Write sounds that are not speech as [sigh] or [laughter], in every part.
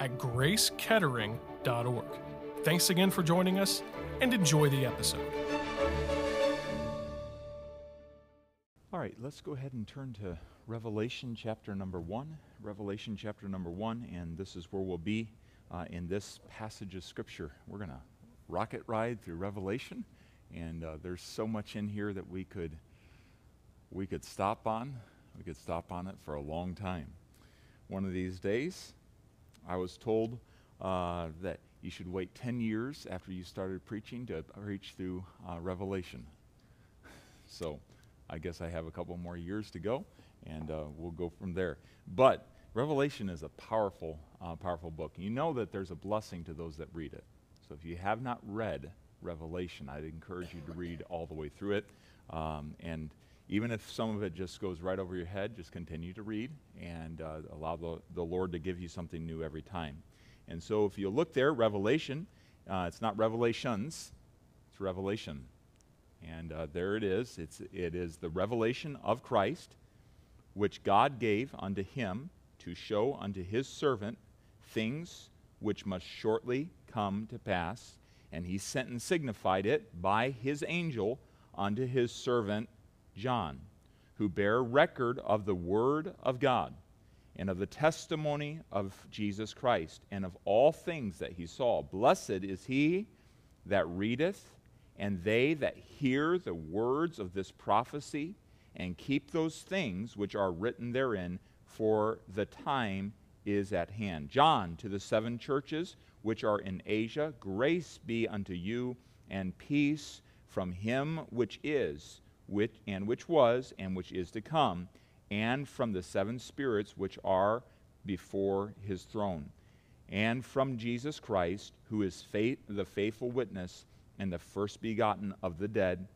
at gracekettering.org. Thanks again for joining us and enjoy the episode. All right, let's go ahead and turn to Revelation chapter number one. Revelation chapter number one, and this is where we'll be uh, in this passage of Scripture. We're going to rocket ride through Revelation, and uh, there's so much in here that we could we could stop on. We could stop on it for a long time. One of these days, I was told uh, that you should wait 10 years after you started preaching to preach through uh, Revelation. [laughs] so I guess I have a couple more years to go, and uh, we'll go from there. But Revelation is a powerful, uh, powerful book. You know that there's a blessing to those that read it. So if you have not read Revelation, I'd encourage you to read all the way through it. Um, and even if some of it just goes right over your head, just continue to read and uh, allow the, the Lord to give you something new every time. And so if you look there, Revelation, uh, it's not Revelations, it's Revelation. And uh, there it is. It's, it is the revelation of Christ, which God gave unto him to show unto his servant things which must shortly come to pass. And he sent and signified it by his angel unto his servant John, who bear record of the Word of God and of the testimony of Jesus Christ and of all things that he saw. Blessed is he that readeth, and they that hear the words of this prophecy, and keep those things which are written therein, for the time is at hand. John, to the seven churches which are in Asia, grace be unto you, and peace from him which is which, and which was, and which is to come, and from the seven spirits which are before his throne, and from Jesus Christ, who is faith, the faithful witness and the first begotten of the dead,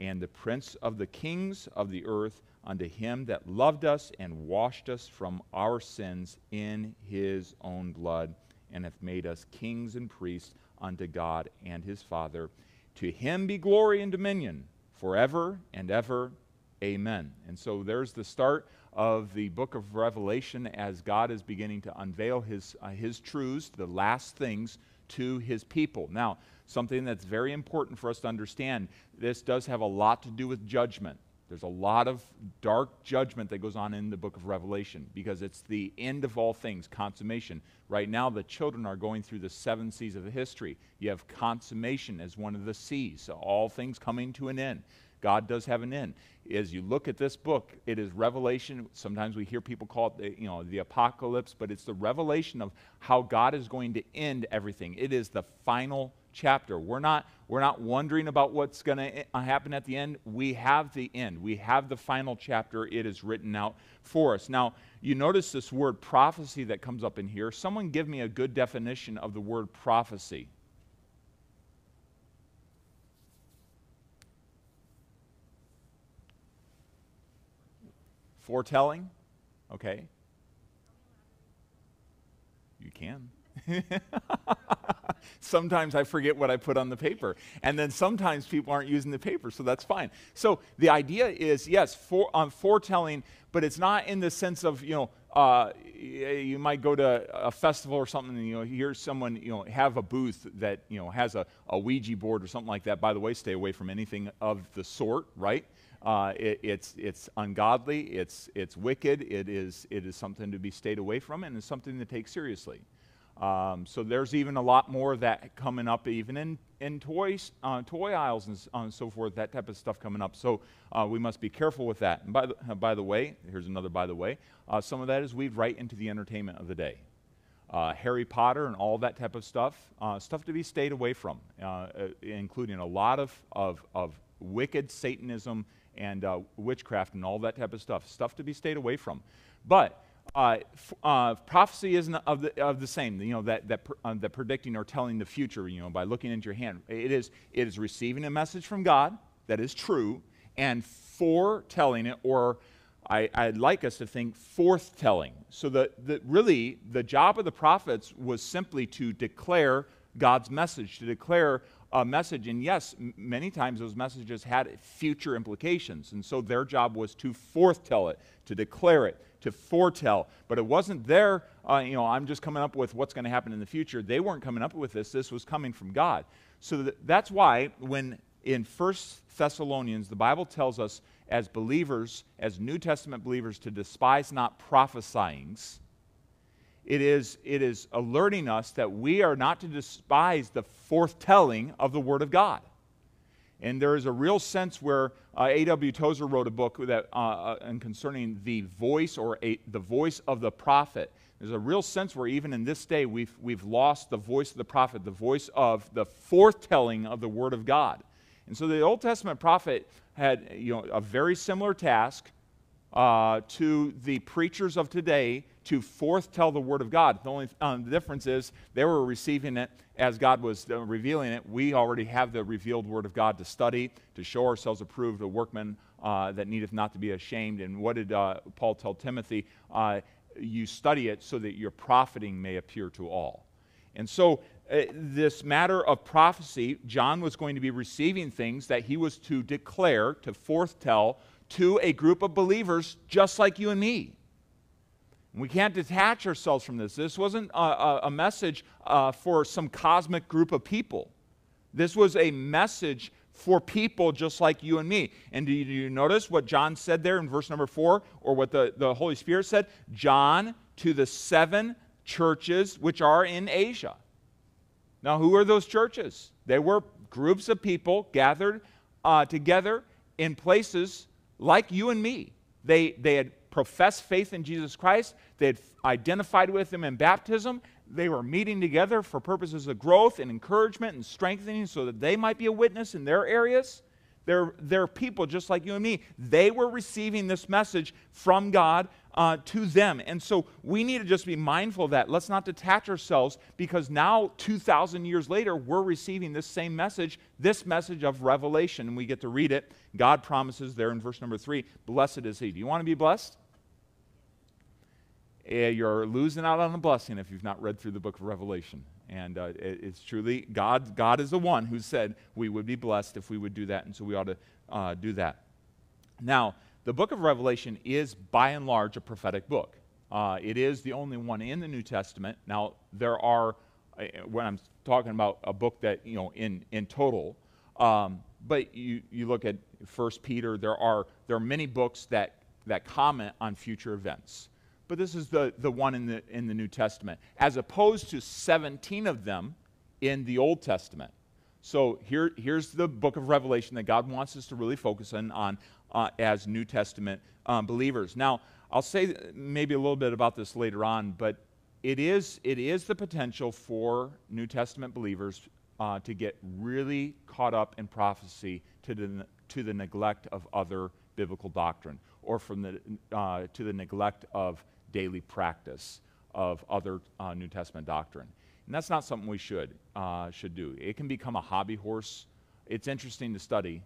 and the prince of the kings of the earth, unto him that loved us and washed us from our sins in his own blood, and hath made us kings and priests unto God and his Father. To him be glory and dominion forever and ever. Amen. And so there's the start of the book of Revelation as God is beginning to unveil his, uh, his truths, the last things, to his people. Now, something that's very important for us to understand this does have a lot to do with judgment. There's a lot of dark judgment that goes on in the book of Revelation because it's the end of all things, consummation. Right now, the children are going through the seven seas of history. You have consummation as one of the seas, so all things coming to an end. God does have an end. As you look at this book, it is revelation. Sometimes we hear people call it the, you know, the apocalypse, but it's the revelation of how God is going to end everything. It is the final chapter. We're not, we're not wondering about what's going to uh, happen at the end. We have the end, we have the final chapter. It is written out for us. Now, you notice this word prophecy that comes up in here. Someone give me a good definition of the word prophecy. Foretelling? Okay. You can. [laughs] sometimes I forget what I put on the paper. And then sometimes people aren't using the paper, so that's fine. So the idea is yes, for, um, foretelling, but it's not in the sense of, you know, uh, you might go to a festival or something and you know hear someone you know have a booth that you know has a, a ouija board or something like that by the way stay away from anything of the sort right uh, it, it's, it's ungodly it's, it's wicked it is, it is something to be stayed away from and it's something to take seriously um, so there's even a lot more of that coming up, even in, in toys, uh, toy aisles and, uh, so forth, that type of stuff coming up. So uh, we must be careful with that. And by the, uh, by the way, here's another by the way, uh, some of that is weaved right into the entertainment of the day. Uh, Harry Potter and all that type of stuff, stuff to be stayed away from, including a lot of, of, of wicked Satanism and witchcraft and all that type of stuff, stuff to be stayed away from. But uh, uh, prophecy isn't of the, of the same, you know, that, uh, that predicting or telling the future, you know, by looking into your hand. It is, it is receiving a message from God that is true and foretelling it, or I, would like us to think forthtelling. So that the, really, the job of the prophets was simply to declare God's message, to declare a message. And yes, m- many times those messages had future implications. And so their job was to forthtell it, to declare it, to foretell. But it wasn't there, uh, you know, I'm just coming up with what's going to happen in the future. They weren't coming up with this. This was coming from God. So th- that's why when in First Thessalonians, the Bible tells us as believers, as New Testament believers, to despise not prophesyings it is, it is alerting us that we are not to despise the forthtelling of the Word of God. And there is a real sense where uh, A.W. Tozer wrote a book that, uh, uh, concerning the voice or a, the voice of the prophet. There's a real sense where even in this day we've, we've lost the voice of the prophet, the voice of the foretelling of the Word of God. And so the Old Testament prophet had you know, a very similar task uh, to the preachers of today to forthtell the Word of God. The only um, the difference is they were receiving it as God was uh, revealing it. We already have the revealed Word of God to study, to show ourselves approved, a workman uh, that needeth not to be ashamed. And what did uh, Paul tell Timothy? Uh, you study it so that your profiting may appear to all. And so, uh, this matter of prophecy, John was going to be receiving things that he was to declare, to forthtell to a group of believers just like you and me. We can't detach ourselves from this. This wasn't a, a, message uh, for some cosmic group of people. This was a message for people just like you and me. And do you, do you, notice what John said there in verse number four, or what the, the Holy Spirit said? John to the seven churches which are in Asia. Now, who are those churches? They were groups of people gathered uh, together in places like you and me. They, they had professed faith in Jesus Christ, they had identified with him in baptism. They were meeting together for purposes of growth and encouragement and strengthening so that they might be a witness in their areas. They're, they're people just like you and me. They were receiving this message from God uh, to them. And so we need to just be mindful of that. Let's not detach ourselves because now, 2,000 years later, we're receiving this same message, this message of revelation, and we get to read it. God promises there in verse number three, Blessed is He. Do you want to be blessed? Yeah, you're losing out on a blessing if you've not read through the book of Revelation. And uh, it, it's truly, God, God is the one who said we would be blessed if we would do that, and so we ought to uh, do that. Now, the book of Revelation is by and large a prophetic book. Uh, it is the only one in the New Testament. Now, there are, uh, when I'm talking about a book that, you know, in, in total, um, but you, you look at First Peter, there are, there are many books that, that comment on future events. But this is the, the one in the, in the New Testament, as opposed to 17 of them in the Old Testament. So here, here's the book of Revelation that God wants us to really focus on, on uh, as New Testament um, believers. Now, I'll say maybe a little bit about this later on, but it is, it is the potential for New Testament believers uh, to get really caught up in prophecy to the, to the neglect of other biblical doctrine or from the, uh, to the neglect of daily practice of other uh, New Testament doctrine. And that's not something we should, uh, should do. It can become a hobby horse. It's interesting to study,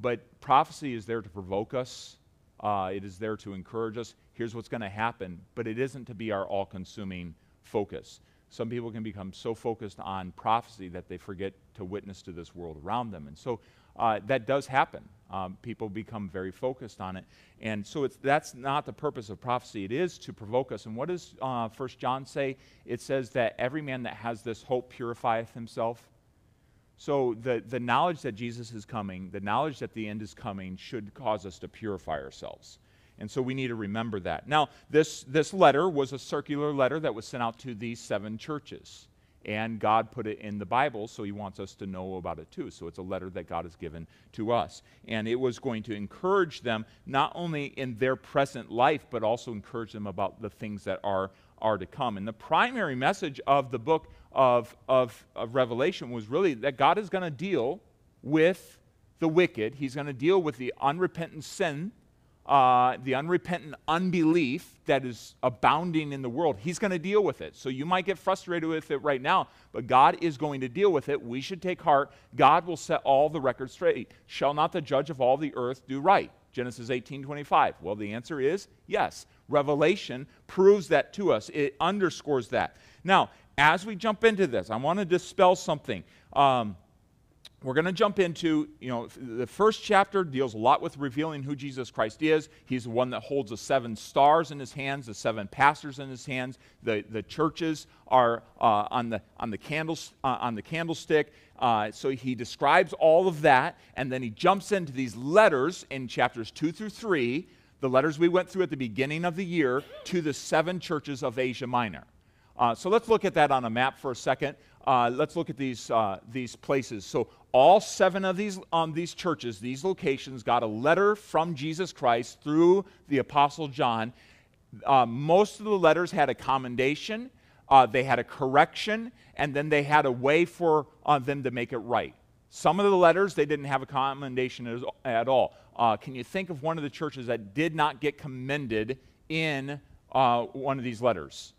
but prophecy is there to provoke us, uh, it is there to encourage us. Here's what's going to happen, but it isn't to be our all consuming focus. Some people can become so focused on prophecy that they forget to witness to this world around them. And so uh, that does happen. Um, people become very focused on it. And so that's not the purpose of prophecy. It is to provoke us. And what does uh, 1 John say? It says that every man that has this hope purifieth himself. So the, the knowledge that Jesus is coming, the knowledge that the end is coming, should cause us to purify ourselves. And so we need to remember that. Now, this, this letter was a circular letter that was sent out to these seven churches. And God put it in the Bible, so He wants us to know about it too. So it's a letter that God has given to us. And it was going to encourage them not only in their present life, but also encourage them about the things that are, are to come. And the primary message of the book of, of, of Revelation was really that God is going to deal with the wicked, He's going to deal with the unrepentant sin uh, the unrepentant unbelief that is abounding in the world, he's going to deal with it. So you might get frustrated with it right now, but God is going to deal with it. We should take heart. God will set all the records straight. Shall not the judge of all the earth do right? Genesis 18 25. Well, the answer is yes. Revelation proves that to us, it underscores that. Now, as we jump into this, I want to dispel something. Um, we're going to jump into, you know, the first chapter deals a lot with revealing who Jesus Christ is. He's the one that holds the seven stars in his hands, the seven pastors in his hands. The, the churches are uh, on, the, on, the candles, uh, on the candlestick. Uh, so he describes all of that, and then he jumps into these letters in chapters 2 through 3, the letters we went through at the beginning of the year, to the seven churches of Asia Minor. Uh, so let's look at that on a map for a second. Uh, let's look at these, uh, these places. So all seven of these, um, these churches, these locations, got a letter from Jesus Christ through the Apostle John. Uh, most of the letters had a commendation, uh, they had a correction, and then they had a way for uh, them to make it right. Some of the letters, they didn't have a commendation at all. Uh, can you think of one of the churches that did not get commended in one of these letters?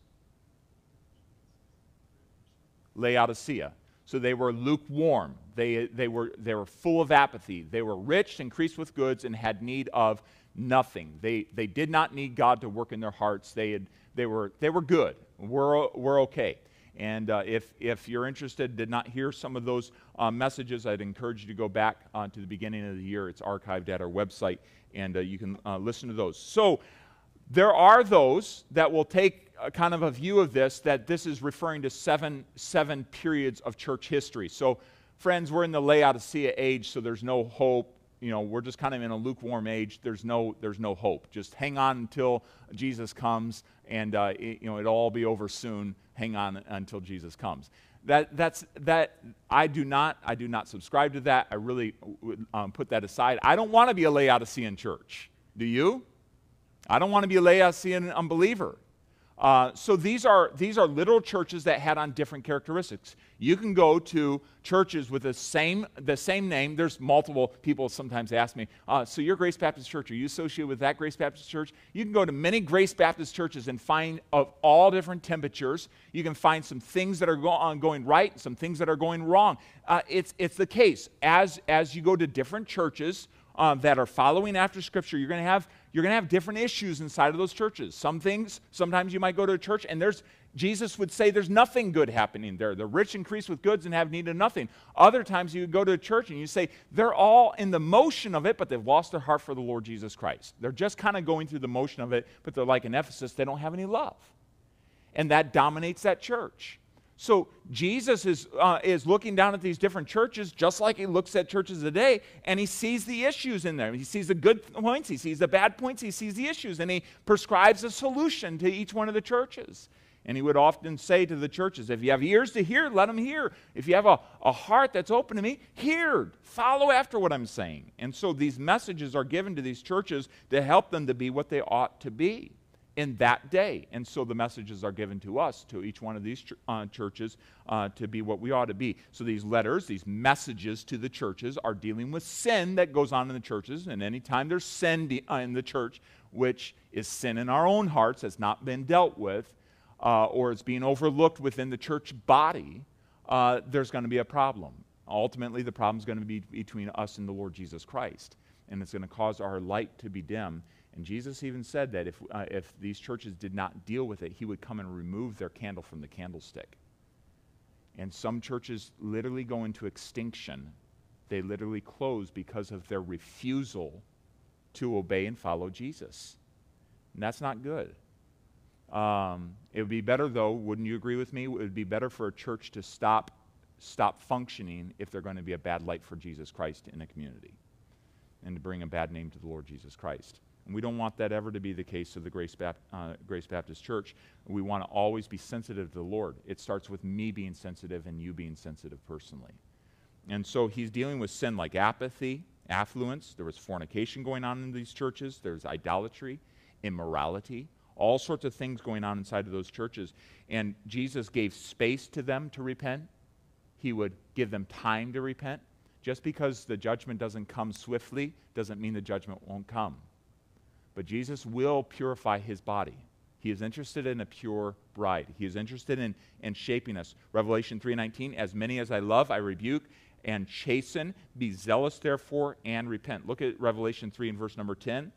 Laodicea. So they were lukewarm. They, they, were, they were full of apathy. They were rich, increased with goods, and had need of nothing. They, they did not need God to work in their hearts. They, had, they, were, they were good. We're, we're okay. And uh, if, if you're interested, did not hear some of those uh, messages, I'd encourage you to go back uh, to the beginning of the year. It's archived at our website, and uh, you can uh, listen to those. So there are those that will take a kind of a view of this that this is referring to seven, seven periods of church history. So, friends, we're in the Laodicea age, so there's no hope. You know, we're just kind of in a lukewarm age. There's no, there's no hope. Just hang on until Jesus comes, and uh, it, you know it'll all be over soon. Hang on until Jesus comes. That, that's that. I do not. I do not subscribe to that. I really um, put that aside. I don't want to be a Laodicean church. Do you? I don't want to be a Laodicean unbeliever. Uh, so these are, these are little churches that had on different characteristics. You can go to churches with the same, the same name. There's multiple people sometimes ask me, uh, so your Grace Baptist Church, are you associated with that Grace Baptist Church? You can go to many Grace Baptist churches and find of all different temperatures. You can find some things that are go- on going right some things that are going wrong. Uh, it's, it's the case. As, as you go to different churches, uh, that are following after Scripture, you're going to have you're going to have different issues inside of those churches. Some things, sometimes you might go to a church and there's Jesus would say there's nothing good happening there. The rich increase with goods and have need of nothing. Other times you go to a church and you say they're all in the motion of it, but they've lost their heart for the Lord Jesus Christ. They're just kind of going through the motion of it, but they're like in Ephesus, they don't have any love. And that dominates that church. So Jesus is, uh, is looking down at these different churches just like he looks at churches today, and he sees the issues in there. He sees the good points, he sees the bad points, he sees the issues, and he prescribes a solution to each one of the churches. And he would often say to the churches, if you have ears to hear, let them hear. If you have a, a heart that's open to me, hear. Follow after what I'm saying. And so these messages are given to these churches to help them to be what they ought to be in that day. And so the messages are given to us, to each one of these ch- uh, churches, uh, to be what we ought to be. So these letters, these messages to the churches, are dealing with sin that goes on in the churches. And anytime there's sin de- uh, in the church, which is sin in our own hearts, has not been dealt with, uh, or is being overlooked within the church body, uh, there's going to be a problem. Ultimately, the problem is going to be between us and the Lord Jesus Christ. And it's going to cause our light to be dim and Jesus even said that if, uh, if these churches did not deal with it, he would come and remove their candle from the candlestick. And some churches literally go into extinction. They literally close because of their refusal to obey and follow Jesus. And that's not good. Um, it would be better, though, wouldn't you agree with me? It would be better for a church to stop, stop functioning if they're going to be a bad light for Jesus Christ in a community and to bring a bad name to the Lord Jesus Christ. And we don't want that ever to be the case of the Grace, Bap- uh, Grace Baptist Church. We want to always be sensitive to the Lord. It starts with me being sensitive and you being sensitive personally. And so he's dealing with sin like apathy, affluence. There was fornication going on in these churches, there's idolatry, immorality, all sorts of things going on inside of those churches. And Jesus gave space to them to repent, he would give them time to repent. Just because the judgment doesn't come swiftly doesn't mean the judgment won't come. But Jesus will purify his body. He is interested in a pure bride. He is interested in, in shaping us. Revelation 3:19, as many as I love, I rebuke and chasten. Be zealous, therefore, and repent. Look at Revelation 3 and verse number 10.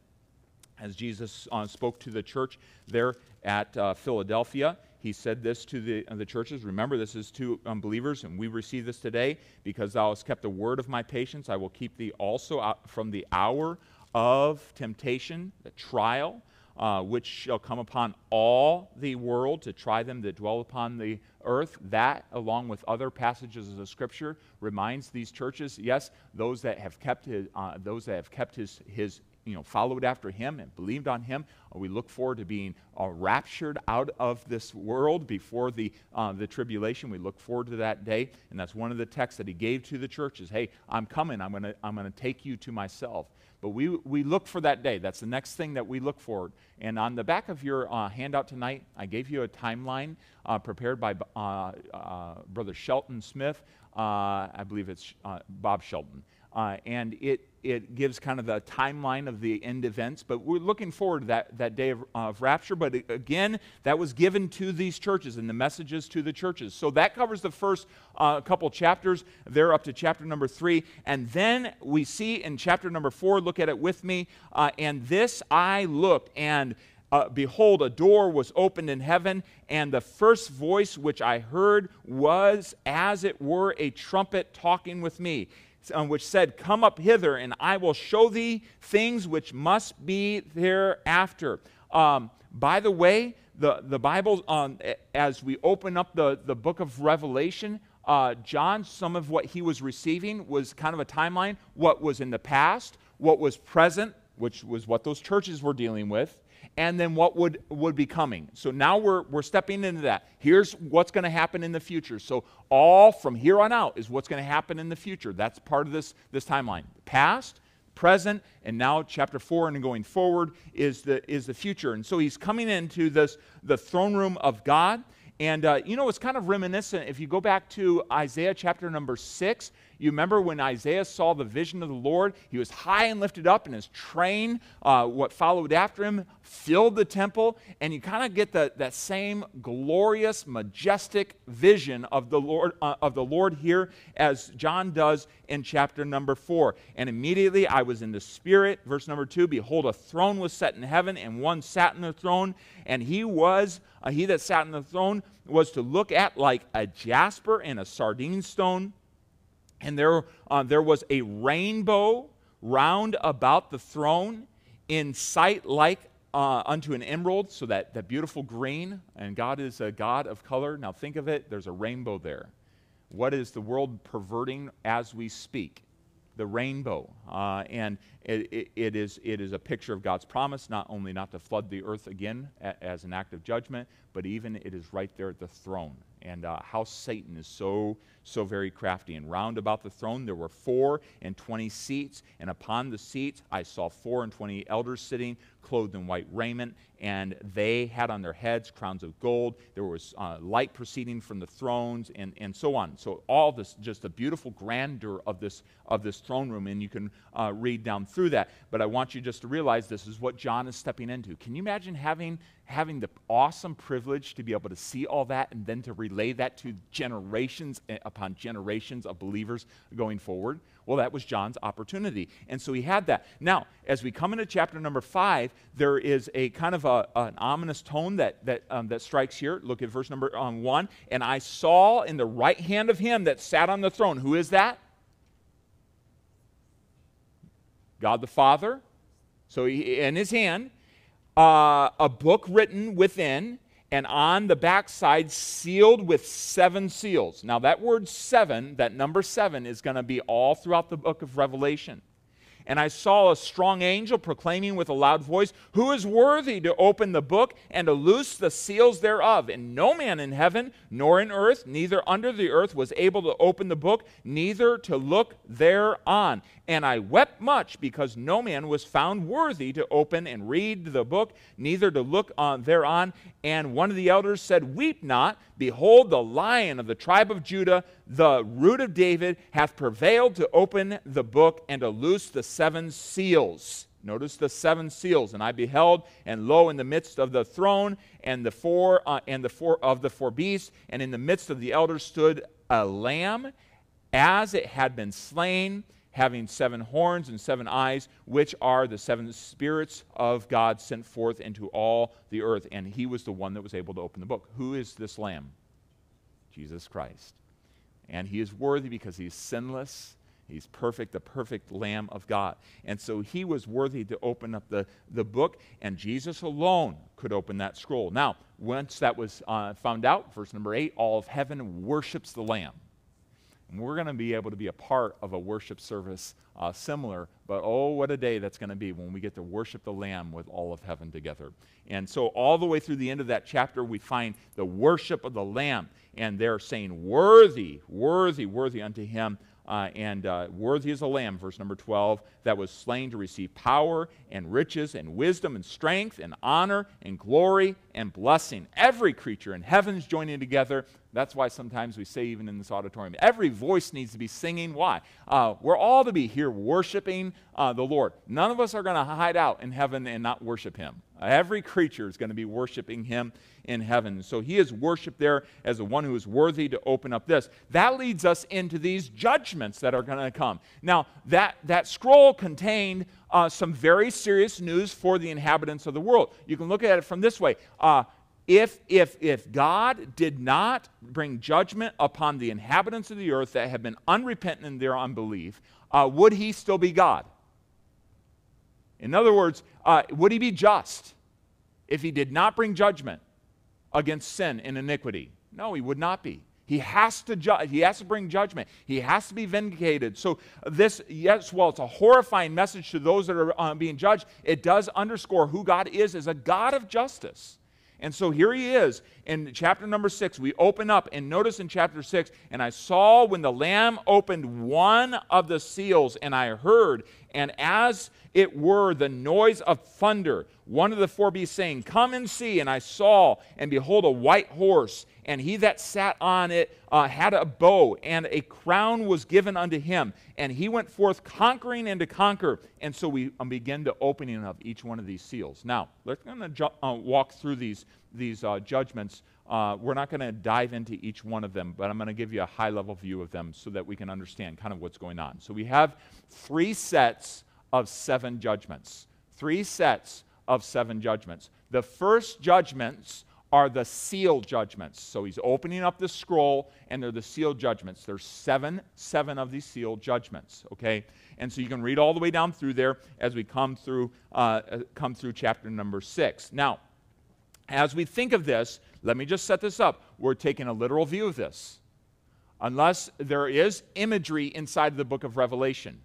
As Jesus uh, spoke to the church there at uh, Philadelphia, he said this to the, uh, the churches. Remember, this is to unbelievers, and we receive this today. Because thou hast kept the word of my patience, I will keep thee also from the hour of temptation, the trial, uh, which shall come upon all the world to try them that dwell upon the earth. That, along with other passages of the Scripture, reminds these churches, yes, those that have kept his, uh, those that have kept his, his you know, followed after him and believed on him. Uh, we look forward to being uh, raptured out of this world before the, uh, the tribulation. We look forward to that day. And that's one of the texts that he gave to the churches. Hey, I'm coming. I'm going I'm to take you to myself. But we, we look for that day. That's the next thing that we look for. And on the back of your uh, handout tonight, I gave you a timeline uh, prepared by uh, Brother Shelton Smith. I believe it's Bob Shelton. And it it gives kind of the timeline of the end events. But we're looking forward to that, that day of, of rapture. But again, that was given to these churches and the messages to the churches. So that covers the first uh, couple chapters. They're up to chapter number three. And then we see in chapter number four, look at it with me. Uh, and this I looked, and uh, behold, a door was opened in heaven, and the first voice which I heard was as it were a trumpet talking with me um, which said, Come up hither, and I will show thee things which must be thereafter. Um, by the way, the, the Bible, um, as we open up the, the book of Revelation, uh, John, some of what he was receiving was kind of a timeline what was in the past, what was present, which was what those churches were dealing with, and then what would, would be coming. So now we're, we're stepping into that. Here's what's going to happen in the future. So all from here on out is what's going to happen in the future. That's part of this, this timeline. Past, present, and now chapter 4 and going forward is the, is the future. And so he's coming into this, the throne room of God. And uh, you know, it's kind of reminiscent. If you go back to Isaiah chapter number 6, you remember when Isaiah saw the vision of the Lord? He was high and lifted up, and his train, uh, what followed after him, filled the temple. And you kind of get the, that same glorious, majestic vision of the Lord uh, of the Lord here as John does in chapter number four. And immediately I was in the spirit. Verse number two: Behold, a throne was set in heaven, and one sat in the throne, and he was uh, he that sat in the throne was to look at like a jasper and a sardine stone and there, uh, there was a rainbow round about the throne in sight like uh, unto an emerald, so that, that beautiful green. And God is a God of color. Now think of it, there's a rainbow there. What is the world perverting as we speak? The rainbow. Uh, and it, it, it, is, it is a picture of God's promise, not only not to flood the earth again a, as an act of judgment, but even it is right there at the throne and uh, how Satan is so, so very crafty. And round about the throne there were four and twenty seats, and upon the seats I saw four and twenty elders sitting, clothed in white raiment, and they had on their heads crowns of gold. There was uh, light proceeding from the thrones, and, and so on. So all this, just the beautiful grandeur of this, of this throne room, and you can uh, read down through that. But I want you just to realize this is what John is stepping into. Can you imagine having having the awesome privilege to be able to see all that and then to relay that to generations eh, upon generations of believers going forward? Well, that was John's opportunity. And so he had that. Now, as we come into chapter number five, there is a kind of a, an ominous tone that, that, um, that strikes here. Look at verse number um, one. And I saw in the right hand of him that sat on the throne. Who is that? God the Father. So he, in his hand, uh, a book written within, and on the backside sealed with seven seals. Now, that word seven, that number seven, is going to be all throughout the book of Revelation. And I saw a strong angel proclaiming with a loud voice, Who is worthy to open the book and to loose the seals thereof? And no man in heaven, nor in earth, neither under the earth, was able to open the book, neither to look thereon. And I wept much because no man was found worthy to open and read the book, neither to look on thereon. And one of the elders said, Weep not. Behold, the lion of the tribe of Judah, the root of David, hath prevailed to open the book and to loose the seven seals. Notice the seven seals. And I beheld, and lo, in the midst of the throne and the four uh, and the four of the four beasts, and in the midst of the elders stood a lamb, as it had been slain, having seven horns and seven eyes, which are the seven spirits of God sent forth into all the earth. And he was the one that was able to open the book. Who is this lamb? Jesus Christ. And he is worthy because he's sinless He's perfect, the perfect Lamb of God. And so he was worthy to open up the, the book, and Jesus alone could open that scroll. Now, once that was uh, found out, verse number eight, all of heaven worships the Lamb. And we're going to be able to be a part of a worship service uh, similar, but oh, what a day that's going to be when we get to worship the Lamb with all of heaven together. And so, all the way through the end of that chapter, we find the worship of the Lamb, and they're saying, Worthy, worthy, worthy unto him uh, and uh, worthy is the Lamb, verse number 12, that was slain to receive power and riches and wisdom and strength and honor and glory and blessing. Every creature in heaven's joining together. That's why sometimes we say, even in this auditorium, every voice needs to be singing. Why? Uh, we're all to be here worshiping uh, the Lord. None of us are going to hide out in heaven and not worship Him. Every creature is going to be worshiping Him in heaven. So he is worshiped there as the one who is worthy to open up this. That leads us into these judgments that are going to come. Now, that, that scroll contained uh, some very serious news for the inhabitants of the world. You can look at it from this way. Uh, if, if, if God did not bring judgment upon the inhabitants of the earth that have been unrepentant in their unbelief, uh, would he still be God? In other words, uh, would he be just if he did not bring judgment? against sin and iniquity? No, he would not be. He has to ju- he has to bring judgment. He has to be vindicated. So this, yes, well, it's a horrifying message to those that are uh, being judged. It does underscore who God is as a God of justice. And so here he is in chapter number six. We open up and notice in chapter six, and I saw when the Lamb opened one of the seals, and I heard, and as it were the noise of thunder, one of the four beasts saying, Come and see. And I saw, and behold, a white horse, and he that sat on it uh, had a bow, and a crown was given unto him. And he went forth conquering and to conquer. And so we begin the opening of each one of these seals. Now, let's going to uh, walk through these, these uh, judgments. Uh, we're not going to dive into each one of them, but I'm going to give you a high level view of them so that we can understand kind of what's going on. So we have three sets of seven judgments. Three sets of seven judgments. The first judgments are the seal judgments. So he's opening up the scroll, and they're the seal judgments. There's seven, seven of these seal judgments. Okay, and so you can read all the way down through there as we come through uh, uh come through chapter number six. Now, as we think of this, let me just set this up. We're taking a literal view of this, unless there is imagery inside the book of Revelation.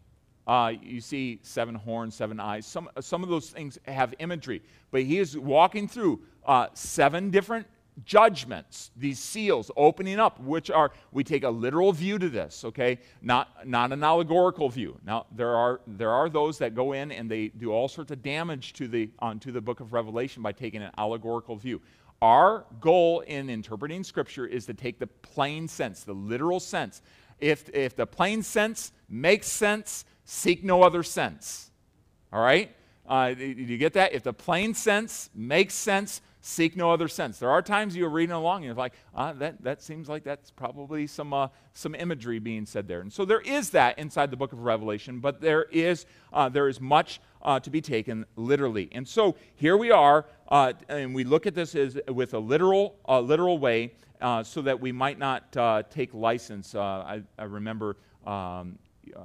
Uh, you see seven horns, seven eyes. Some, some of those things have imagery. But he is walking through uh, seven different judgments, these seals opening up, which are, we take a literal view to this, okay? Not, not an allegorical view. Now, there are, there are those that go in and they do all sorts of damage to the, onto the book of Revelation by taking an allegorical view. Our goal in interpreting Scripture is to take the plain sense, the literal sense. If, if the plain sense makes sense, Seek no other sense. All right? Uh, do you get that? If the plain sense makes sense, seek no other sense. There are times you're reading along and you're like, uh, that, that seems like that's probably some, uh, some imagery being said there. And so there is that inside the book of Revelation, but there is, uh, there is much uh, to be taken literally. And so here we are, uh, and we look at this as, with a literal, literal way so that we might not take license. I, I, remember um,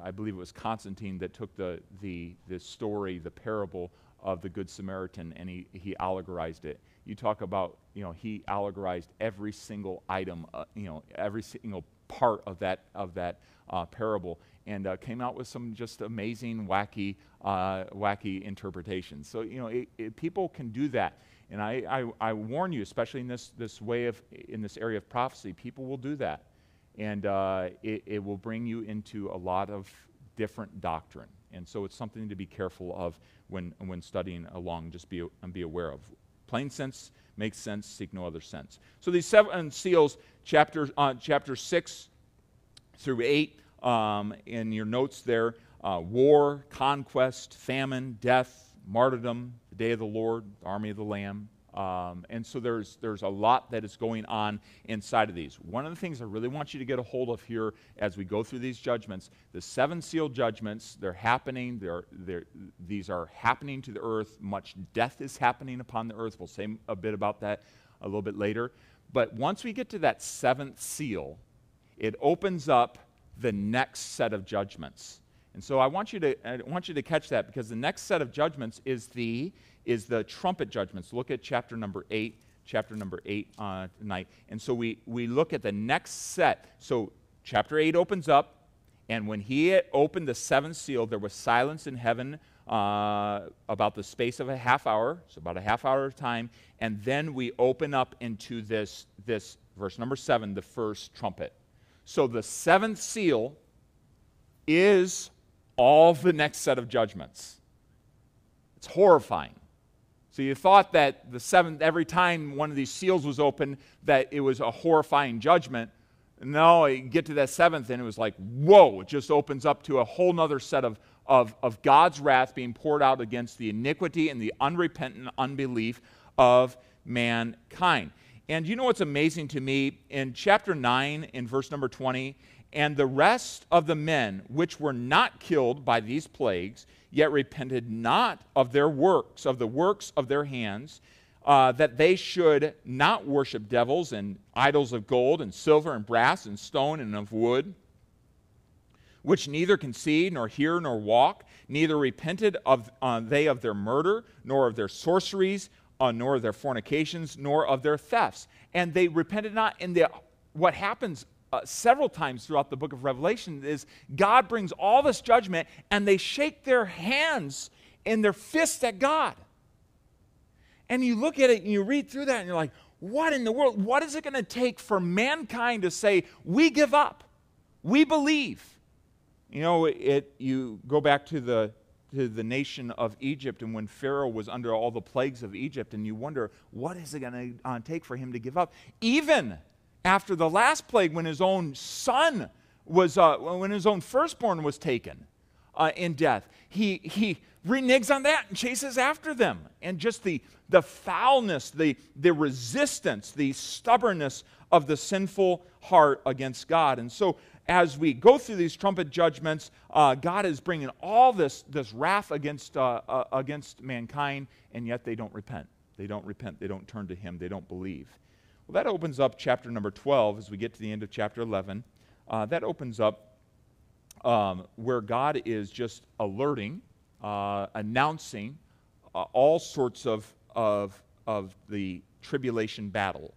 I believe it was Constantine that took the, the, the story, the parable of the Good Samaritan, and he, he allegorized it. You talk about, you know, he allegorized every single item, uh, you know, every single part of that, of that uh, parable, and uh, came out with some just amazing, wacky, uh, wacky interpretations. So, you know, it, it, people can do that. And I, I, I warn you, especially in this, this way of, in this area of prophecy, people will do that and uh, it, it, will bring you into a lot of different doctrine. And so it's something to be careful of when, when studying along, just be, and be aware of. Plain sense makes sense, seek no other sense. So these seven seals, chapter, uh, chapter 6 through 8, um, in your notes there, uh, war, conquest, famine, death, martyrdom, the day of the Lord, the army of the Lamb. Um, and so there's, there's a lot that is going on inside of these. One of the things I really want you to get a hold of here as we go through these judgments, the seven seal judgments, they're happening. They're, they're, these are happening to the earth. Much death is happening upon the earth. We'll say a bit about that a little bit later. But once we get to that seventh seal, it opens up the next set of judgments. And so I want you to, I want you to catch that because the next set of judgments is the, is the trumpet judgments. Look at chapter number 8, chapter number 8 uh, tonight. And so we, we look at the next set. So chapter 8 opens up, and when he opened the seventh seal, there was silence in heaven uh, about the space of a half hour, so about a half hour of time. And then we open up into this, this verse number 7, the first trumpet. So the seventh seal is all the next set of judgments. It's horrifying. So you thought that the seventh, every time one of these seals was opened, that it was a horrifying judgment. No, you get to that seventh, and it was like, whoa, it just opens up to a whole nother set of, of, of God's wrath being poured out against the iniquity and the unrepentant unbelief of mankind. And you know what's amazing to me? In chapter 9, in verse number 20, and the rest of the men which were not killed by these plagues, yet repented not of their works, of the works of their hands, uh, that they should not worship devils and idols of gold and silver and brass and stone and of wood, which neither can see nor hear nor walk, neither repented of uh, they of their murder, nor of their sorceries, uh, nor of their fornications, nor of their thefts. And they repented not. in the, what happens uh, several times throughout the book of Revelation is God brings all this judgment and they shake their hands and their fists at God. And you look at it and you read through that and you're like, what in the world? What is it going to take for mankind to say, we give up, we believe? You know, it, you go back to the to the nation of Egypt and when Pharaoh was under all the plagues of Egypt, and you wonder, what is it going to uh, take for him to give up? Even after the last plague, when his own son was, uh, when his own firstborn was taken uh, in death, he, he reneges on that and chases after them. And just the, the foulness, the, the resistance, the stubbornness of the sinful heart against God. And so as we go through these trumpet judgments, uh, God is bringing all this, this wrath against, uh, uh, against mankind, and yet they don't repent. They don't repent. They don't turn to Him. They don't believe. Well, that opens up chapter number 12 as we get to the end of chapter 11. Uh, that opens up um, where God is just alerting, uh, announcing uh, all sorts of, of, of the tribulation battle.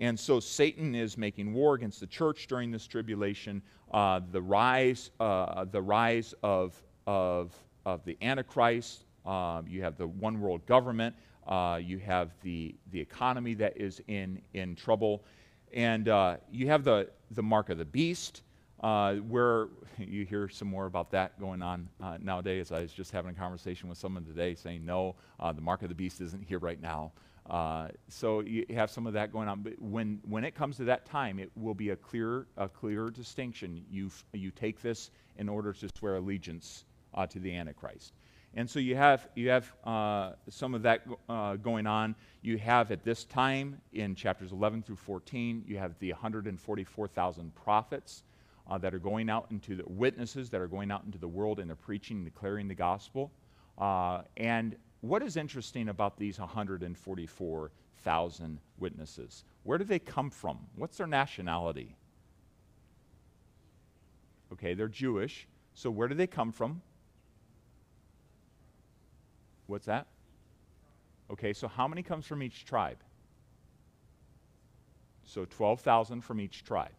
And so Satan is making war against the church during this tribulation. Uh, the rise, uh, the rise of, of, of the Antichrist. Um, you have the one world government. Uh, you have the, the economy that is in, in trouble. And uh, you have the, the mark of the beast, uh, where [laughs] you hear some more about that going on uh, nowadays. I was just having a conversation with someone today saying, no, the mark of the beast isn't here right now. Uh, so you have some of that going on. But when, when it comes to that time, it will be a clear, a clear distinction. You, you take this in order to swear allegiance uh, to the Antichrist. And so you have, you have uh, some of that uh, going on. You have at this time in chapters 11 through 14, you have the 144,000 prophets uh, that are going out into the witnesses that are going out into the world and they're preaching declaring the gospel. Uh, and what is interesting about these 144,000 witnesses? Where do they come from? What's their nationality? Okay, they're Jewish. So where do they come from? What's that? Okay, so how many comes from each tribe? So 12,000 from each tribe.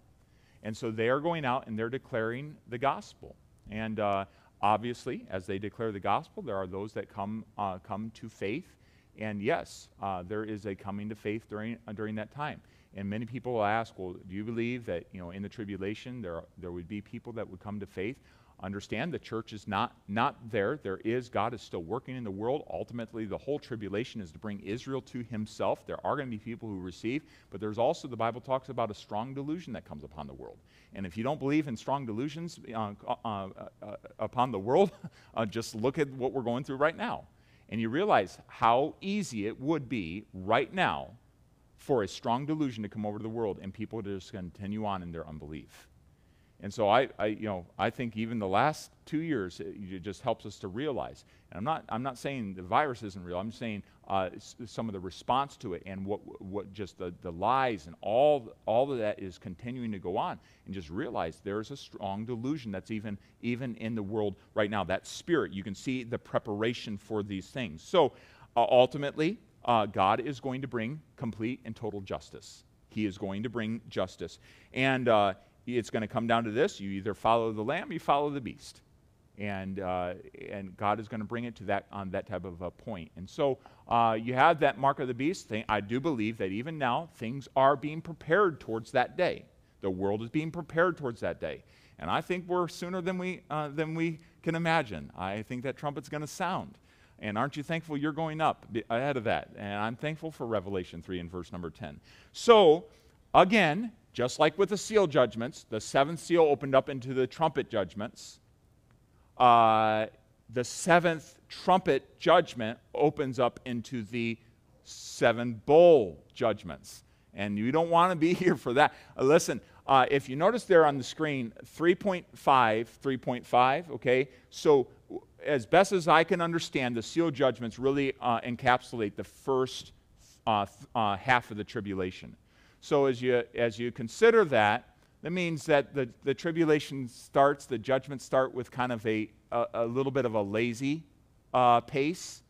And so they are going out and they're declaring the gospel. And uh, Obviously, as they declare the gospel, there are those that come, uh, come to faith. And yes, uh, there is a coming to faith during, uh, during that time. And many people will ask, well, do you believe that you know, in the tribulation there, there would be people that would come to faith? Understand the church is not, not there. There is, God is still working in the world. Ultimately, the whole tribulation is to bring Israel to himself. There are going to be people who receive, but there's also, the Bible talks about a strong delusion that comes upon the world. And if you don't believe in strong delusions uh, uh, uh, uh upon the world, [laughs] uh, just look at what we're going through right now. And you realize how easy it would be right now for a strong delusion to come over to the world and people to just continue on in their unbelief. And so I, I, you know, I think even the last two years, it, it, just helps us to realize. And I'm not, I'm not saying the virus isn't real. I'm saying uh, some of the response to it and what, what just the, the lies and all, all of that is continuing to go on. And just realize there's a strong delusion that's even, even in the world right now. That spirit, you can see the preparation for these things. So uh, ultimately, uh, God is going to bring complete and total justice. He is going to bring justice. And uh, it's going to come down to this you either follow the lamb, you follow the beast. And, uh, and God is going to bring it to that on that type of a point. And so uh, you have that mark of the beast thing. I do believe that even now things are being prepared towards that day. The world is being prepared towards that day. And I think we're sooner than we, uh, than we can imagine. I think that trumpet's going to sound. And aren't you thankful you're going up ahead of that? And I'm thankful for Revelation 3 and verse number 10. So, again, just like with the seal judgments, the seventh seal opened up into the trumpet judgments. Uh, the seventh trumpet judgment opens up into the seven bowl judgments. And you don't want to be [laughs] here for that. Uh, listen, uh, if you notice there on the screen, 3.5, 3.5, okay? So, as best as I can understand, the seal judgments really uh, encapsulate the first uh, uh, half of the tribulation. So as you, as you consider that, that means that the, the tribulation starts, the judgments start with kind of a, a, a little bit of a lazy uh, pace.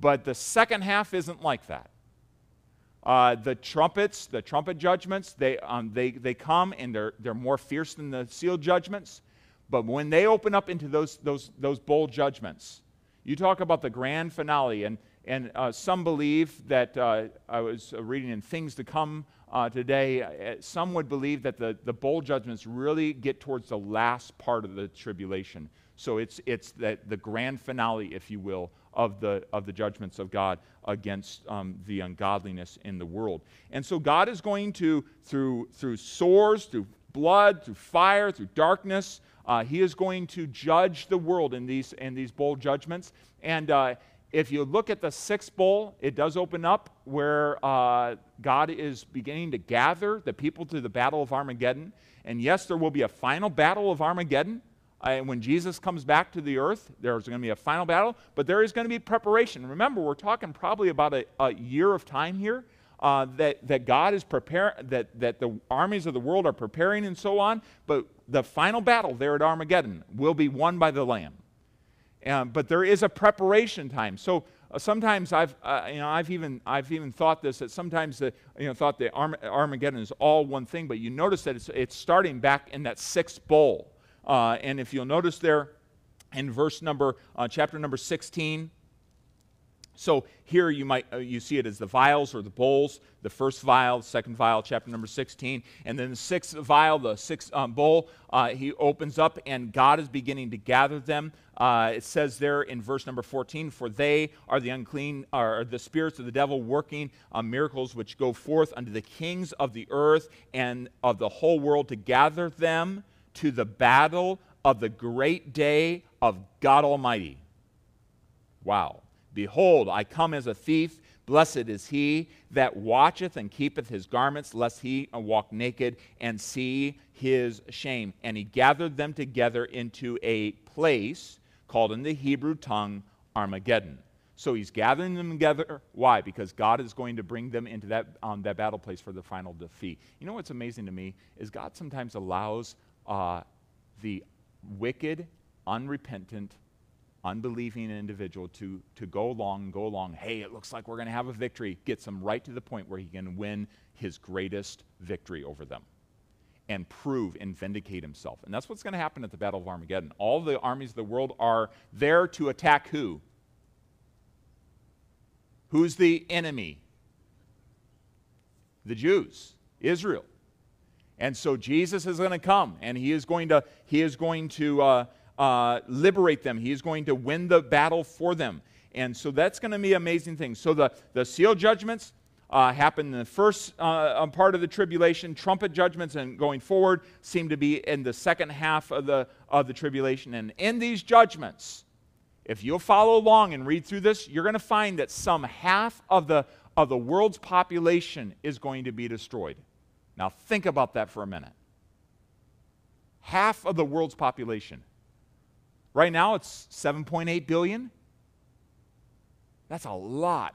But the second half isn't like that. Uh, the trumpets, the trumpet judgments, they, um, they, they come and they're, they're more fierce than the seal judgments. But when they open up into those, those, those bowl judgments, you talk about the grand finale, and, and uh, some believe that, uh, I was reading in Things to Come uh, today, uh, some would believe that the, the bowl judgments really get towards the last part of the tribulation. So it's, it's the, the grand finale, if you will, of the, of the judgments of God against um, the ungodliness in the world. And so God is going to, through, through swords, through blood, through fire, through darkness, uh, he is going to judge the world in these, in these bowl judgments. And uh, if you look at the sixth bowl, it does open up where uh, God is beginning to gather the people to the battle of Armageddon. And yes, there will be a final battle of Armageddon. Uh, when Jesus comes back to the earth, there's going to be a final battle, but there is going to be preparation. Remember, we're talking probably about a, a year of time here. Uh, that, that God is preparing, that, that the armies of the world are preparing and so on, but the final battle there at Armageddon will be won by the Lamb. Um, but there is a preparation time. So uh, sometimes I've, uh, you know, I've even, I've even thought this that sometimes the, you know, thought the Arm- Armageddon is all one thing, but you notice that it's, it's starting back in that sixth bowl. Uh, and if you'll notice there in verse number, uh, chapter number 16, so here you might uh, you see it as the vials or the bowls. The first vial, second vial, chapter number 16, and then the sixth vial, the sixth um, bowl. Uh, he opens up, and God is beginning to gather them. Uh, it says there in verse number 14, "For they are the unclean, are the spirits of the devil working on miracles which go forth unto the kings of the earth and of the whole world to gather them to the battle of the great day of God Almighty." Wow. Behold, I come as a thief. Blessed is he that watcheth and keepeth his garments, lest he walk naked and see his shame. And he gathered them together into a place called in the Hebrew tongue Armageddon. So he's gathering them together. Why? Because God is going to bring them into that, um, that battle place for the final defeat. You know what's amazing to me is God sometimes allows uh, the wicked, unrepentant, unbelieving individual to, to go along, go along, hey, it looks like we're going to have a victory, gets them right to the point where he can win his greatest victory over them and prove and vindicate himself. And that's what's going to happen at the Battle of Armageddon. All the armies of the world are there to attack who? Who's the enemy? The Jews, Israel. And so Jesus is going to come and he is going to, he is going to uh, uh, liberate them. He is going to win the battle for them. And so that's going to be amazing thing. So the, the seal judgments uh, happen in the first uh, um, part of the tribulation. Trumpet judgments and going forward seem to be in the second half of the, of the tribulation. And in these judgments, if you'll follow along and read through this, you're going to find that some half of the, of the world's population is going to be destroyed. Now, think about that for a minute. Half of the world's population. Right now, it's 7.8 billion. That's a lot.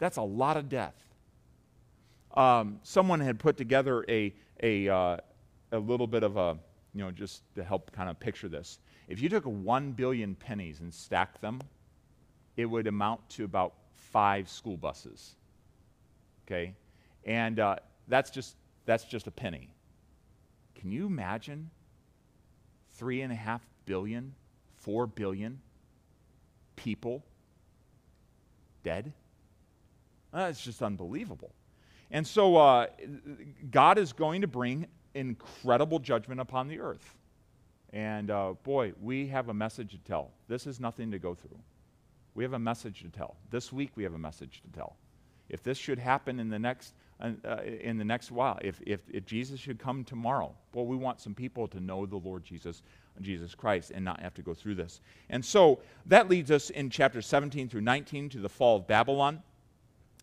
That's a lot of death. Um, someone had put together a, a, uh, a little bit of a, you know, just to help kind of picture this. If you took 1 billion pennies and stacked them, it would amount to about five school buses. Okay? And uh, that's, just, that's just a penny. Can you imagine three and a half billion, four billion people dead? That's just unbelievable. And so uh, God is going to bring incredible judgment upon the earth. And uh, boy, we have a message to tell. This is nothing to go through. We have a message to tell. This week we have a message to tell. If this should happen in the next, Uh, in the next while, if, if, if Jesus should come tomorrow, well, we want some people to know the Lord Jesus, Jesus Christ and not have to go through this. And so that leads us in chapter 17 through 19 to the fall of Babylon.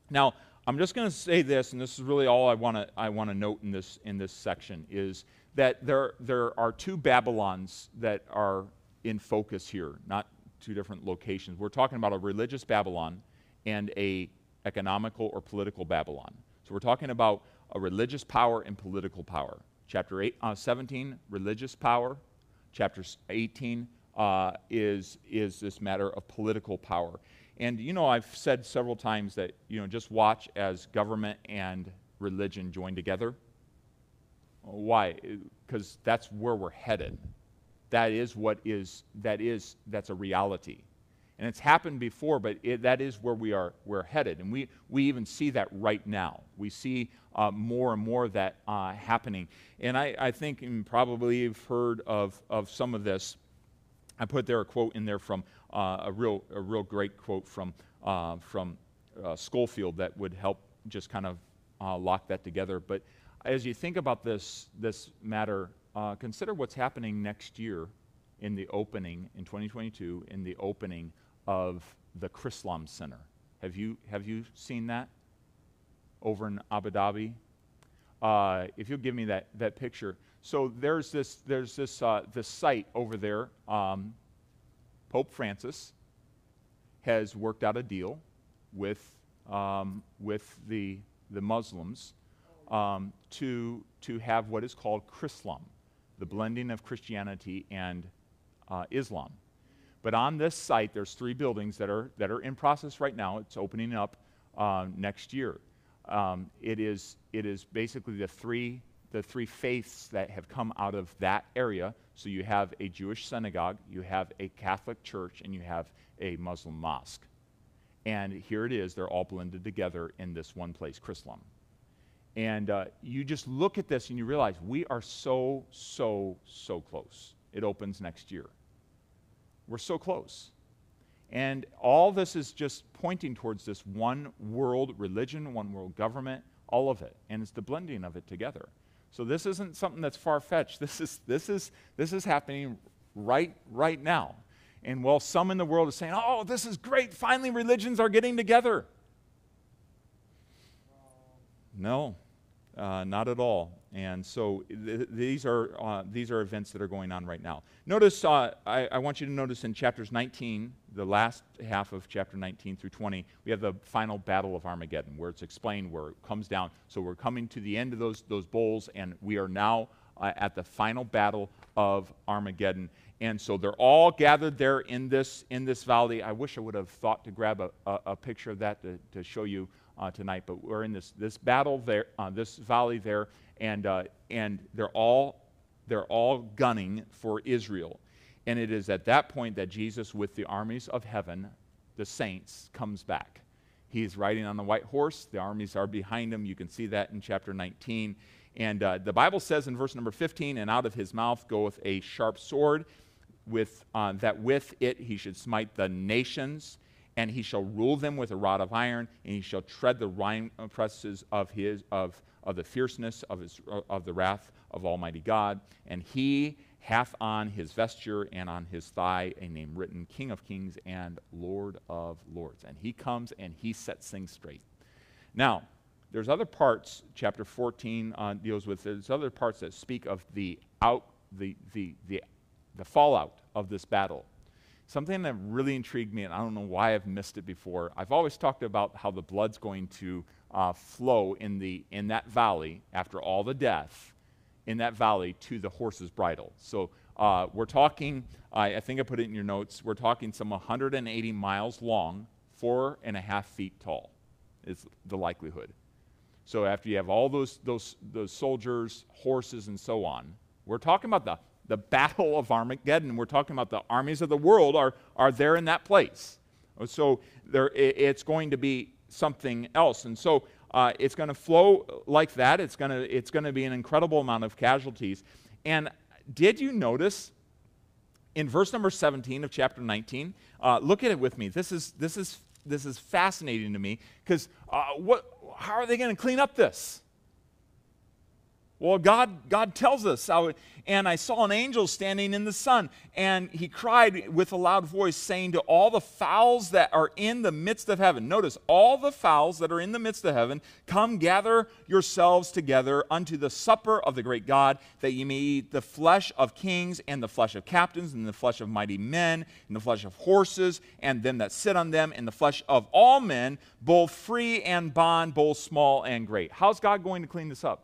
Now, I'm just going to say this, and this is really all I want to I want to note in this in this section is that there, there are two Babylons that are in focus here, not two different locations. We're talking about a religious Babylon and a economical or political Babylon. So we're talking about a religious power and political power. Chapter eight, uh, 17, religious power. Chapter 18 uh, is, is this matter of political power. And you know, I've said several times that, you know, just watch as government and religion join together. Why? Because that's where we're headed. That is what is, that is, that's a reality. And it's happened before, but it, that is where we are, we're headed. And we, we even see that right now. We see uh, more and more of that uh, happening. And I, I think and probably you've heard of, of some of this. I put there a quote in there from uh, a, real, a real great quote from, uh, from uh, Scofield that would help just kind of uh, lock that together. But as you think about this, this matter, consider what's happening next year in the opening, in 2022, in the opening of the Chrislam Center. Have you, have you seen that over in Abu Dhabi? Uh, if you'll give me that, that picture. So there's this, there's this, uh, this site over there. Um, Pope Francis has worked out a deal with, um, with the, the Muslims um, to, to have what is called Chrislam, the blending of Christianity and uh, Islam. But on this site, there's three buildings that are, that are in process right now. It's opening up uh, next year. Um, it, is, it is basically the three, the three faiths that have come out of that area. So you have a Jewish synagogue, you have a Catholic church, and you have a Muslim mosque. And here it is, they're all blended together in this one place, Chrislam. And uh, you just look at this and you realize we are so, so, so close. It opens next year. We're so close. And all this is just pointing towards this one world religion, one world government, all of it. And it's the blending of it together. So this isn't something that's far fetched. [laughs] This is, this, is, this is happening right, right now. And while some in the world are saying, oh, this is great, finally religions are getting together. No, uh, not at all. And so th- these, are, uh, these are events that are going on right now. Notice, uh, I, I, want you to notice in chapters 19, the last half of chapter 19 through 20, we have the final battle of Armageddon, where it's explained where it comes down. So we're coming to the end of those, those bowls, and we are now uh, at the final battle of Armageddon. And so they're all gathered there in this, in this valley. I wish I would have thought to grab a, a, a picture of that to, to show you uh, tonight, but we're in this, this battle there, uh, this valley there, and, uh, and they're, all, they're all gunning for Israel. And it is at that point that Jesus, with the armies of heaven, the saints, comes back. He's riding on the white horse. The armies are behind him. You can see that in chapter 19. And uh, the Bible says in verse number 15, and out of his mouth goeth a sharp sword, with, uh, that with it he should smite the nations, and he shall rule them with a rod of iron, and he shall tread the wine presses of, his, of, of the fierceness of, his, of the wrath of Almighty God. And he hath on his vesture and on his thigh a name written King of Kings and Lord of Lords. And he comes and he sets things straight. Now, there's other parts, chapter 14 uh, deals with, there's other parts that speak of the out, the, the, the, the fallout of this battle. Something that really intrigued me, and I don't know why I've missed it before. I've always talked about how the blood's going to uh, flow in, the, in that valley after all the death in that valley to the horse's bridle. So uh, we're talking, I, I think I put it in your notes, we're talking some 180 miles long, four and a half feet tall is the likelihood. So after you have all those, those, those soldiers, horses, and so on, we're talking about the, the battle of Armageddon. We're talking about the armies of the world are, are there in that place. So there, it's going to be something else. And so uh, it's going to flow like that. It's going to it's going to be an incredible amount of casualties. And did you notice in verse number 17 of chapter 19? Uh, look at it with me. This is this is this is fascinating to me because uh, what how are they going to clean up this? Well, God, God tells us, and I saw an angel standing in the sun, and he cried with a loud voice, saying to all the fowls that are in the midst of heaven, notice, all the fowls that are in the midst of heaven, come gather yourselves together unto the supper of the great God, that ye may eat the flesh of kings, and the flesh of captains, and the flesh of mighty men, and the flesh of horses, and them that sit on them, and the flesh of all men, both free and bond, both small and great. How's God going to clean this up?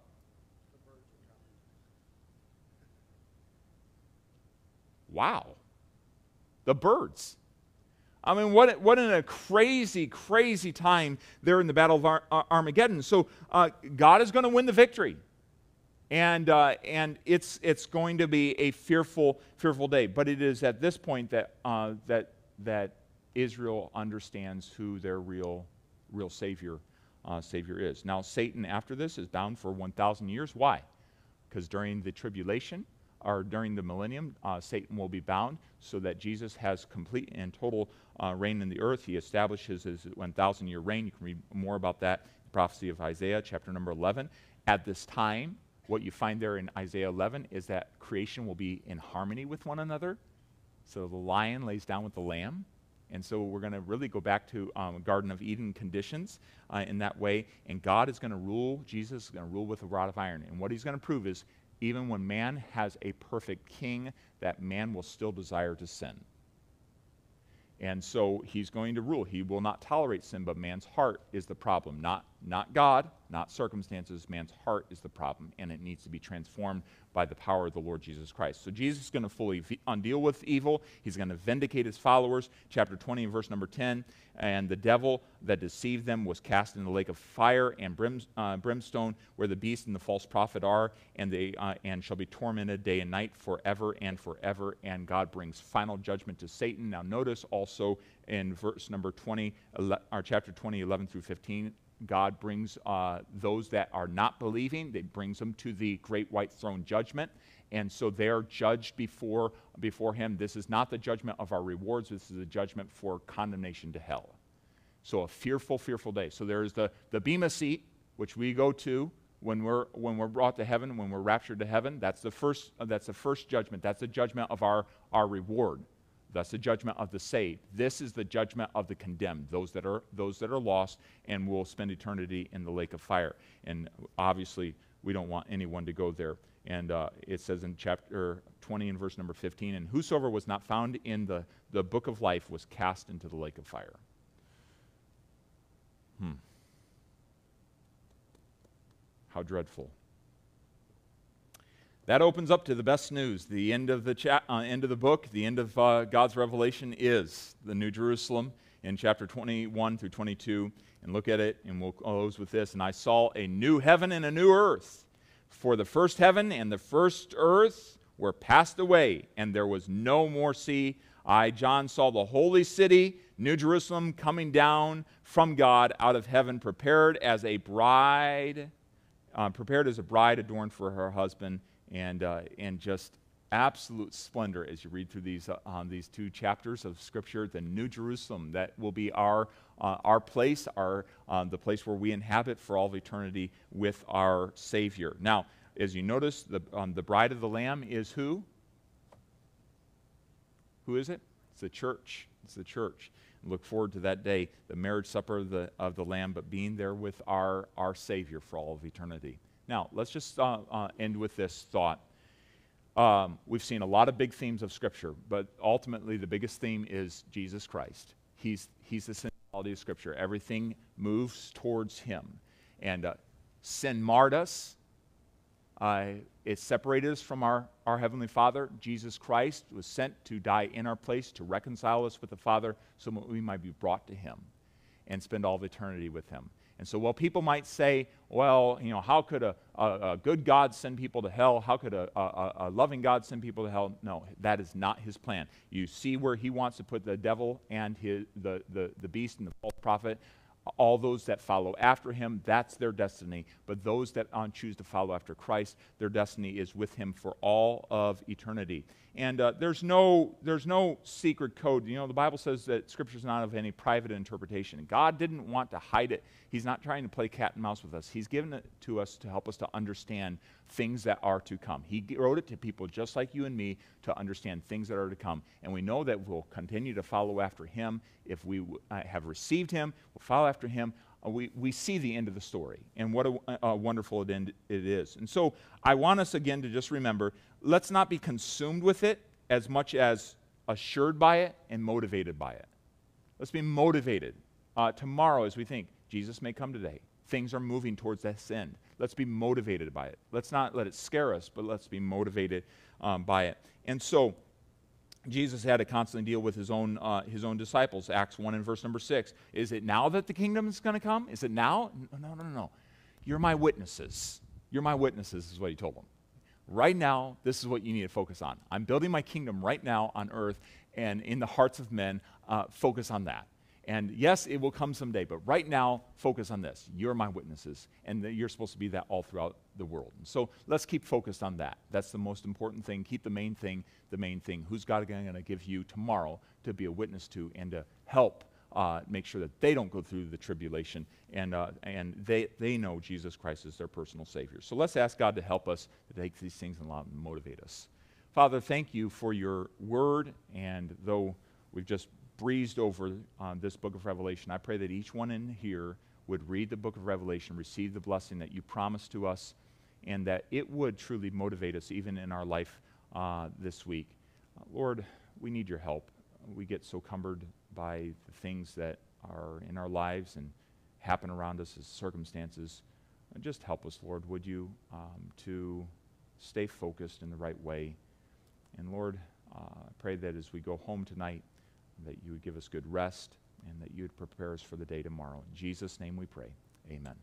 Wow. The birds. I mean, what, what in a crazy, crazy time there in the Battle of Ar- Armageddon. So uh, God is going to win the victory. And, uh, and it's, it's going to be a fearful, fearful day. But it is at this point that, uh, that, that Israel understands who their real, real Savior, uh, Savior is. Now, Satan, after this, is bound for 1,000 years. Why? Because during the tribulation, or during the millennium, uh, Satan will be bound so that Jesus has complete and total uh, reign in the earth. He establishes his 1,000 year reign. You can read more about that prophecy of Isaiah, chapter number 11. At this time, what you find there in Isaiah 11 is that creation will be in harmony with one another. So the lion lays down with the lamb. And so we're going to really go back to um, Garden of Eden conditions uh, in that way. And God is going to rule, Jesus is going to rule with a rod of iron. And what he's going to prove is even when man has a perfect king, that man will still desire to sin. And so he's going to rule. He will not tolerate sin, but man's heart is the problem. Not, not God, not circumstances. Man's heart is the problem, and it needs to be transformed by the power of the Lord Jesus Christ. So Jesus is going to fully deal with evil. He's going to vindicate his followers. Chapter 20 and verse number 10. And the devil that deceived them was cast in the lake of fire and brim, uh, brimstone, where the beast and the false prophet are, and they uh, and shall be tormented day and night forever and forever. And God brings final judgment to Satan. Now notice also in verse number 20, or chapter 20, 11 through 15, God brings uh, those that are not believing, they brings them to the great white throne judgment. And so they're judged before, before him. This is not the judgment of our rewards, this is a judgment for condemnation to hell. So a fearful, fearful day. So there's the, the Bema seat, which we go to when we're, when we're brought to heaven, when we're raptured to heaven. That's the first, that's the first judgment. That's the judgment of our, our reward. That's the judgment of the saved. This is the judgment of the condemned, those that are those that are lost and will spend eternity in the lake of fire. And obviously, we don't want anyone to go there. And uh, it says in chapter 20 and verse number 15, and whosoever was not found in the, the book of life was cast into the lake of fire. Hmm. How dreadful. That opens up to the best news. The end of the, cha- uh, end of the book, the end of uh, God's revelation is the New Jerusalem in chapter 21 through 22. And look at it, and we'll close with this. And I saw a new heaven and a new earth. For the first heaven and the first earth were passed away, and there was no more sea. I, John, saw the holy city, New Jerusalem, coming down from God out of heaven, prepared as a bride uh, prepared as a bride adorned for her husband, and, uh, and just absolute splendor as you read through these, uh, um, these two chapters of Scripture. The New Jerusalem, that will be our, uh, our place, our, um, the place where we inhabit for all of eternity with our Savior. Now, as you notice, the, um, the bride of the Lamb is who? Who is it? It's the church. It's the church. Look forward to that day, the marriage supper of the, of the Lamb, but being there with our, our Savior for all of eternity. Now, let's just uh, uh, end with this thought. Um, we've seen a lot of big themes of Scripture, but ultimately the biggest theme is Jesus Christ. He's, he's the centrality of Scripture. Everything moves towards Him. And uh, sin marred us, uh, it separated us from our, our Heavenly Father. Jesus Christ was sent to die in our place to reconcile us with the Father so that we might be brought to Him and spend all of eternity with Him. And so while people might say, well, you know, how could a, a, a good God send people to hell? How could a, a, loving God send people to hell? No, that is not his plan. You see where he wants to put the devil and his, the, the, the beast and the false prophet all those that follow after him, that's their destiny. But those that choose to follow after Christ, their destiny is with him for all of eternity. And uh, there's, no, there's no secret code. You know, the Bible says that Scripture is not of any private interpretation. God didn't want to hide it. He's not trying to play cat and mouse with us. He's given it to us to help us to understand things that are to come. He wrote it to people just like you and me to understand things that are to come. And we know that we'll continue to follow after Him. If we uh, have received Him, we'll follow after Him uh, we, we see the end of the story and what a, a wonderful end it is. And so I want us again to just remember let's not be consumed with it as much as assured by it and motivated by it. Let's be motivated uh, tomorrow as we think Jesus may come today. Things are moving towards this end. Let's be motivated by it. Let's not let it scare us, but let's be motivated um, by it. And so, Jesus had to constantly deal with his own, uh, his own disciples. Acts 1 and verse number 6. Is it now that the kingdom is going to come? Is it now? No, no, no, no. You're my witnesses. You're my witnesses, is what he told them. Right now, this is what you need to focus on. I'm building my kingdom right now on earth and in the hearts of men. Uh, focus on that. And yes, it will come someday, but right now, focus on this. You're my witnesses, and you're supposed to be that all throughout the world. And so let's keep focused on that. That's the most important thing. Keep the main thing the main thing. Who's God going to give you tomorrow to be a witness to and to help uh, make sure that they don't go through the tribulation and, uh, and they, they know Jesus Christ is their personal Savior. So let's ask God to help us to take these things and motivate us. Father, thank you for your word, and though we've just breezed over uh, this book of Revelation. I pray that each one in here would read the book of Revelation, receive the blessing that you promised to us, and that it would truly motivate us even in our life uh, this week. Lord, we need your help. We get so cumbered by the things that are in our lives and happen around us as circumstances. Uh, just help us, Lord, would you, um, to stay focused in the right way. And Lord, uh, I pray that as we go home tonight, that you would give us good rest, and that you would prepare us for the day tomorrow. In Jesus' name we pray. Amen.